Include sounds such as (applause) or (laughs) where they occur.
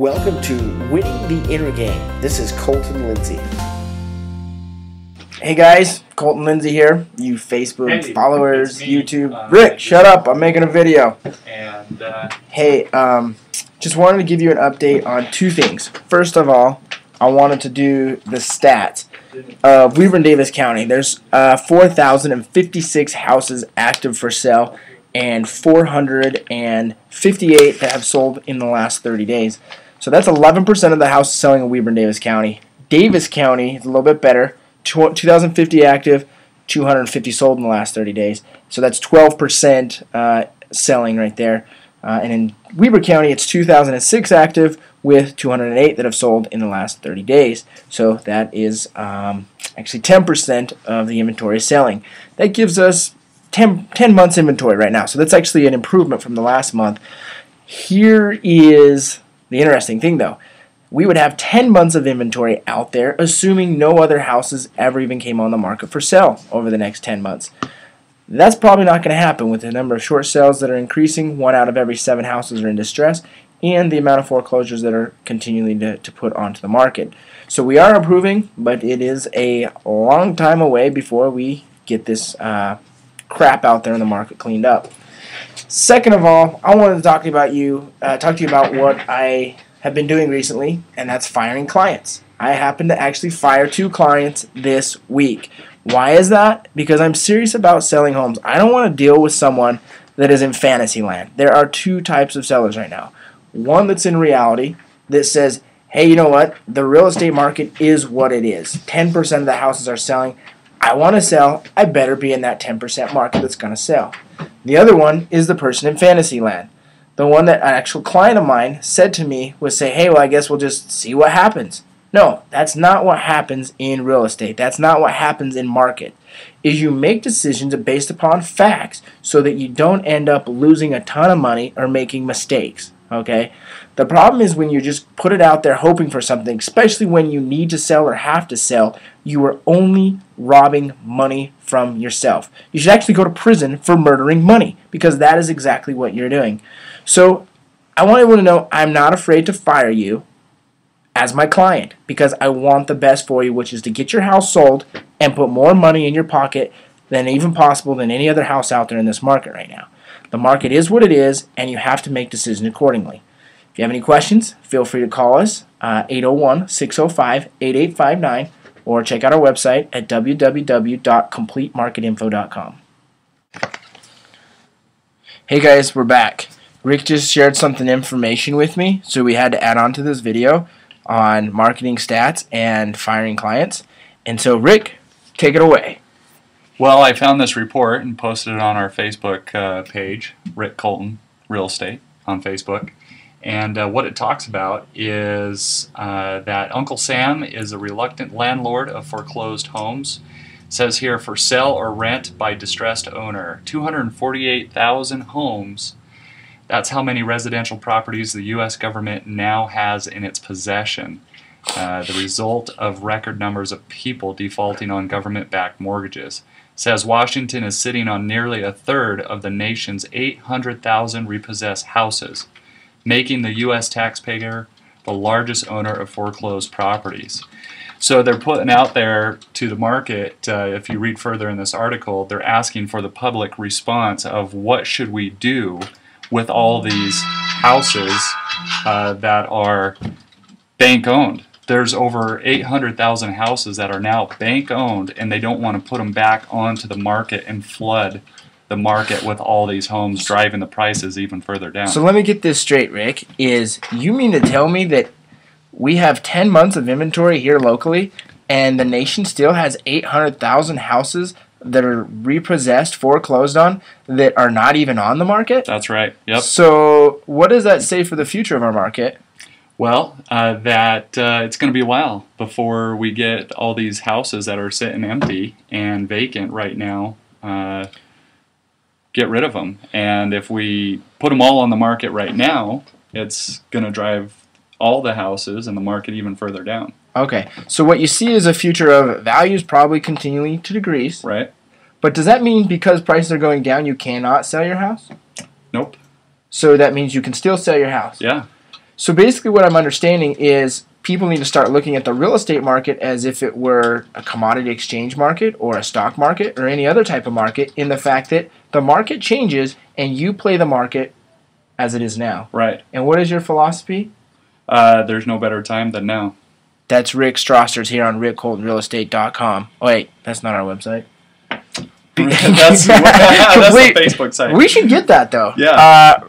Welcome to Winning the Inner Game. This is Colton Lindsay. Hey guys, Colton Lindsay here. You Facebook Hey, followers. YouTube. Uh, Rick, shut up. I'm making a video. and uh, Hey, um, just wanted to give you an update on two things. First of all, I wanted to do the stats of and Davis County. There's uh, 4,056 houses active for sale and 458 that have sold in the last 30 days. So that's 11% of the houses selling in Weber and Davis County. Davis County is a little bit better. 2,050 active, 250 sold in the last 30 days. So that's 12% uh, selling right there. Uh, and in Weber County, it's 2,006 active with 208 that have sold in the last 30 days. So that is um, actually 10% of the inventory selling. That gives us 10, 10 months inventory right now. So that's actually an improvement from the last month. Here is the interesting thing though. We would have 10 months of inventory out there, assuming no other houses ever even came on the market for sale over the next 10 months. That's probably not going to happen with the number of short sales that are increasing. One out of every seven houses are in distress, and the amount of foreclosures that are continuing to, to put onto the market. So we are improving, but it is a long time away before we get this uh, crap out there in the market cleaned up. Second of all, I wanted to talk to you about you, uh, talk to you about what I have been doing recently, and that's firing clients. I happen to actually fire two clients this week. Why is that? Because I'm serious about selling homes. I don't want to deal with someone that is in fantasy land. There are two types of sellers right now. One that's in reality that says, hey, you know what? The real estate market is what it is. 10% of the houses are selling. I want to sell. I better be in that 10% market that's going to sell. The other one is the person in Fantasyland. The one that an actual client of mine said to me was say, hey, well, I guess we'll just see what happens. No, that's not what happens in real estate. That's not what happens in market. Is you make decisions based upon facts so that you don't end up losing a ton of money or making mistakes. Okay? The problem is when you just put it out there hoping for something, especially when you need to sell or have to sell, you are only robbing money from yourself. You should actually go to prison for murdering money because that is exactly what you're doing. So, I want everyone to know I'm not afraid to fire you as my client because I want the best for you, which is to get your house sold and put more money in your pocket than even possible than any other house out there in this market right now. The market is what it is, and you have to make decisions accordingly. If you have any questions, feel free to call us uh, 801 605 8859 or check out our website at www.completemarketinfo.com. Hey guys, we're back. Rick just shared something information with me, so we had to add on to this video on marketing stats and firing clients. And so, Rick, take it away. Well, I found this report and posted it on our Facebook uh, page, Rick Colton Real Estate on Facebook. And uh, what it talks about is uh, that Uncle Sam is a reluctant landlord of foreclosed homes. It says here for sale or rent by distressed owner, 248,000 homes. That's how many residential properties the U.S. government now has in its possession. Uh, the result of record numbers of people defaulting on government backed mortgages. Says Washington is sitting on nearly a third of the nation's 800,000 repossessed houses, making the U.S. taxpayer the largest owner of foreclosed properties. So they're putting out there to the market. Uh, if you read further in this article, they're asking for the public response of what should we do with all these houses uh, that are bank owned. There's over 800,000 houses that are now bank owned, and they don't want to put them back onto the market and flood the market with all these homes, driving the prices even further down. So let me get this straight, Rick. Is you mean to tell me that we have 10 months of inventory here locally and the nation still has 800,000 houses that are repossessed, foreclosed on that are not even on the market? That's right. Yep. So, what does that say for the future of our market? Well, uh, that uh, it's going to be a while before we get all these houses that are sitting empty and vacant right now. Uh, get rid of them, and if we put them all on the market right now, it's going to drive all the houses and the market even further down. Okay. So what you see is a future of values probably continuing to decrease. Right? But does that mean because prices are going down you cannot sell your house? Nope. So that means you can still sell your house. Yeah. So basically, what I'm understanding is people need to start looking at the real estate market as if it were a commodity exchange market or a stock market or any other type of market, in the fact that the market changes and you play the market as it is now. Right. And what is your philosophy? Uh, there's no better time than now. That's Rick Stroster's here on rickcoltonrealestate.com. Oh, wait, that's not our website. (laughs) that's, (laughs) (laughs) that's the Facebook site. We should get that though. Yeah. Uh,